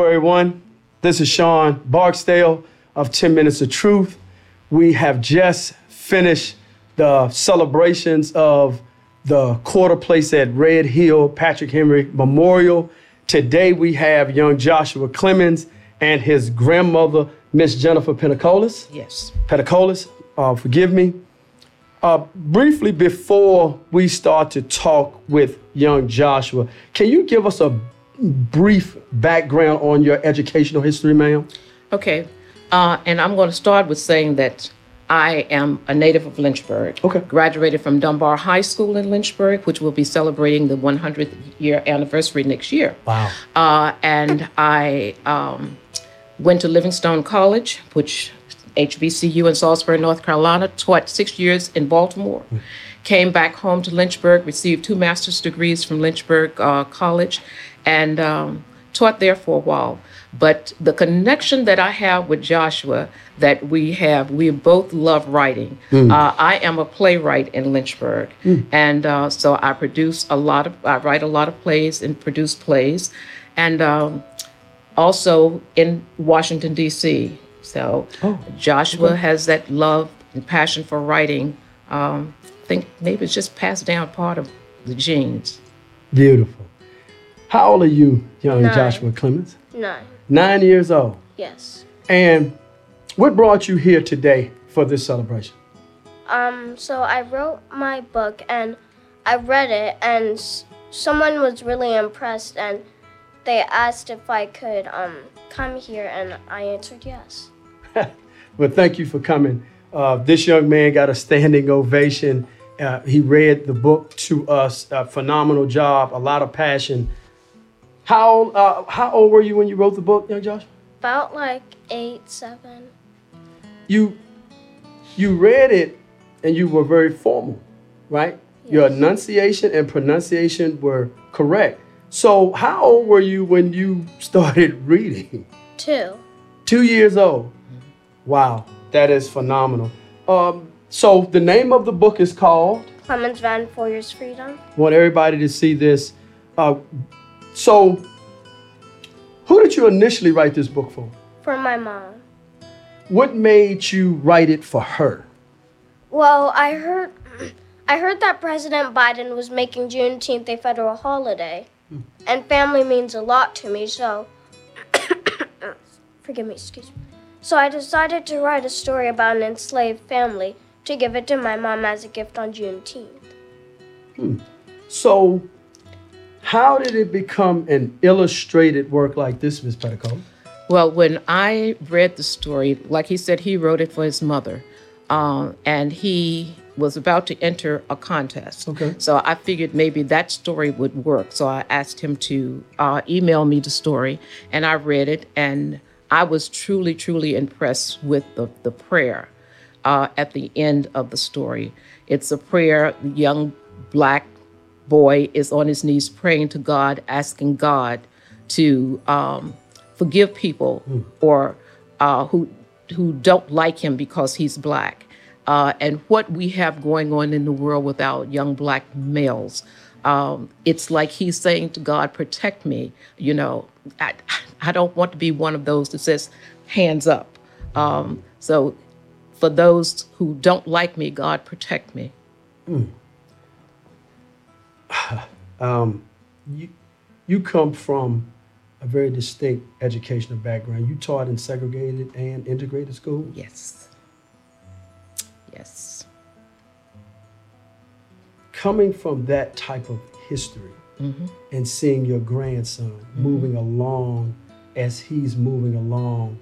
everyone. This is Sean Barksdale of 10 Minutes of Truth. We have just finished the celebrations of the quarter place at Red Hill Patrick Henry Memorial. Today we have young Joshua Clemens and his grandmother, Miss Jennifer Pentacolis. Yes. Pentacolis, uh, forgive me. Uh, briefly before we start to talk with young Joshua, can you give us a brief background on your educational history, ma'am? Okay. Uh, and I'm going to start with saying that I am a native of Lynchburg. Okay. Graduated from Dunbar High School in Lynchburg, which will be celebrating the 100th year anniversary next year. Wow. Uh, and I um, went to Livingstone College, which HBCU in Salisbury, North Carolina, taught six years in Baltimore. Came back home to Lynchburg, received two master's degrees from Lynchburg uh, College, and um, taught there for a while. But the connection that I have with Joshua, that we have, we both love writing. Uh, I am a playwright in Lynchburg, and uh, so I produce a lot of, I write a lot of plays and produce plays, and um, also in Washington D.C. So Joshua has that love and passion for writing. Um, I think maybe it's just passed down part of the genes. Beautiful. How old are you, young Nine. Joshua Clemens? Nine. Nine years old. Yes. And what brought you here today for this celebration? Um. So I wrote my book and I read it, and s- someone was really impressed, and they asked if I could um come here, and I answered yes. Well, thank you for coming. Uh, this young man got a standing ovation. Uh, he read the book to us. A phenomenal job, a lot of passion. How uh, how old were you when you wrote the book, young Joshua? About like eight, seven. You you read it and you were very formal, right? Your enunciation and pronunciation were correct. So, how old were you when you started reading? Two. Two years old. Wow, that is phenomenal. Um, so, the name of the book is called. Clemens Van Foyer's Freedom. want everybody to see this. Uh, so, who did you initially write this book for? For my mom. What made you write it for her? Well, I heard, I heard that President Biden was making Juneteenth a federal holiday, hmm. and family means a lot to me. So, forgive me, excuse me. So I decided to write a story about an enslaved family to give it to my mom as a gift on Juneteenth. Hmm. So, how did it become an illustrated work like this, Ms. Petticoat? Well, when I read the story, like he said, he wrote it for his mother, um, and he was about to enter a contest. Okay. So I figured maybe that story would work. So I asked him to uh, email me the story, and I read it, and I was truly, truly impressed with the, the prayer uh, at the end of the story. It's a prayer, young black boy is on his knees praying to God, asking God to um, forgive people or uh, who who don't like him because he's black, uh, and what we have going on in the world with our young black males. Um, it's like he's saying to God, "Protect me." You know, I, I don't want to be one of those that says, "Hands up." Um, so, for those who don't like me, God protect me. Um, you, you come from a very distinct educational background. You taught in segregated and integrated schools. Yes. Yes. Coming from that type of history mm-hmm. and seeing your grandson mm-hmm. moving along as he's moving along,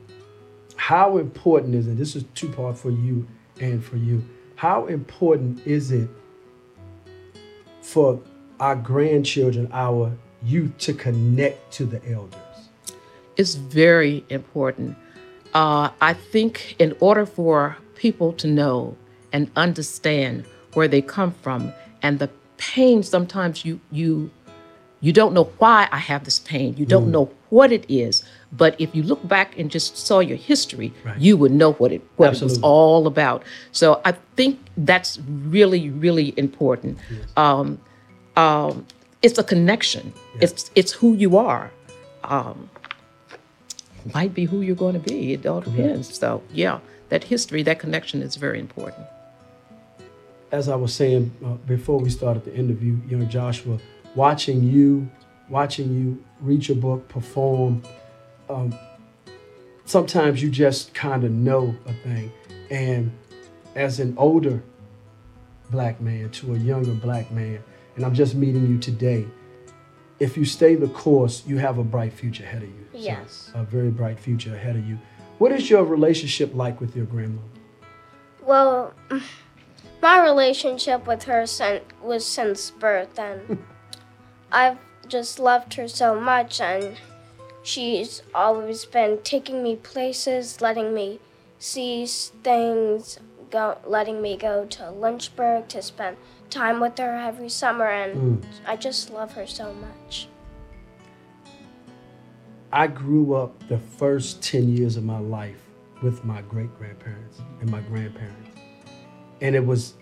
how important is it? This is two part for you and for you. How important is it for our grandchildren, our youth, to connect to the elders? It's very important. Uh, I think in order for people to know and understand where they come from and the pain sometimes you you you don't know why I have this pain. You don't know what it is. But if you look back and just saw your history, Right. you would know what it what it was all about. So I think that's really, really important. Um, um, it's a connection. It's it's who you are. Um, might be who you're going to be. It all depends. So, yeah, that history, that connection is very important. As I was saying uh, before we started the interview, young Joshua, watching you, watching you read your book, perform, um, sometimes you just kind of know a thing. And as an older black man to a younger black man, and I'm just meeting you today, if you stay the course, you have a bright future ahead of you. Yes. So, a very bright future ahead of you. What is your relationship like with your grandmother? Well, my relationship with her sen- was since birth, and I've just loved her so much, and she's always been taking me places, letting me see things, go, letting me go to Lynchburg to spend time with her every summer, and hmm. I just love her so much. I grew up the first 10 years of my life with my great grandparents and my grandparents. And it was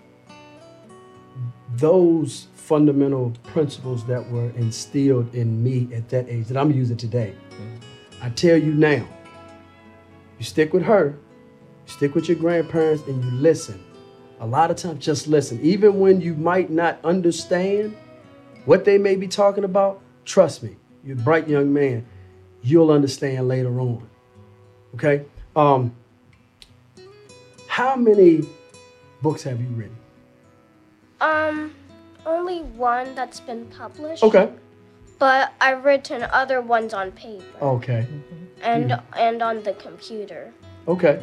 those fundamental principles that were instilled in me at that age that I'm using today. Mm-hmm. I tell you now, you stick with her, you stick with your grandparents, and you listen. A lot of times, just listen. Even when you might not understand what they may be talking about, trust me, you're a bright young man. You'll understand later on. Okay? Um, how many books have you written? Um, only one that's been published. Okay. But I've written other ones on paper Okay. and and on the computer. Okay.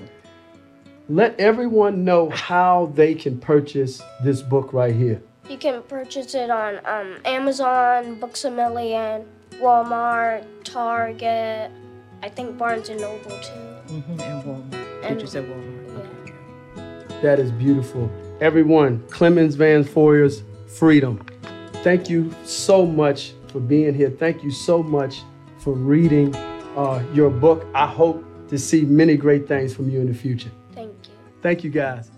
Let everyone know how they can purchase this book right here. You can purchase it on um, Amazon, Books a Million, Walmart, Target. I think Barnes and Noble too. Mm-hmm. And Walmart. And- Did you say Walmart? Okay. That is beautiful. Everyone, Clemens Van Foyer's Freedom. Thank you so much for being here. Thank you so much for reading uh, your book. I hope to see many great things from you in the future. Thank you. Guys.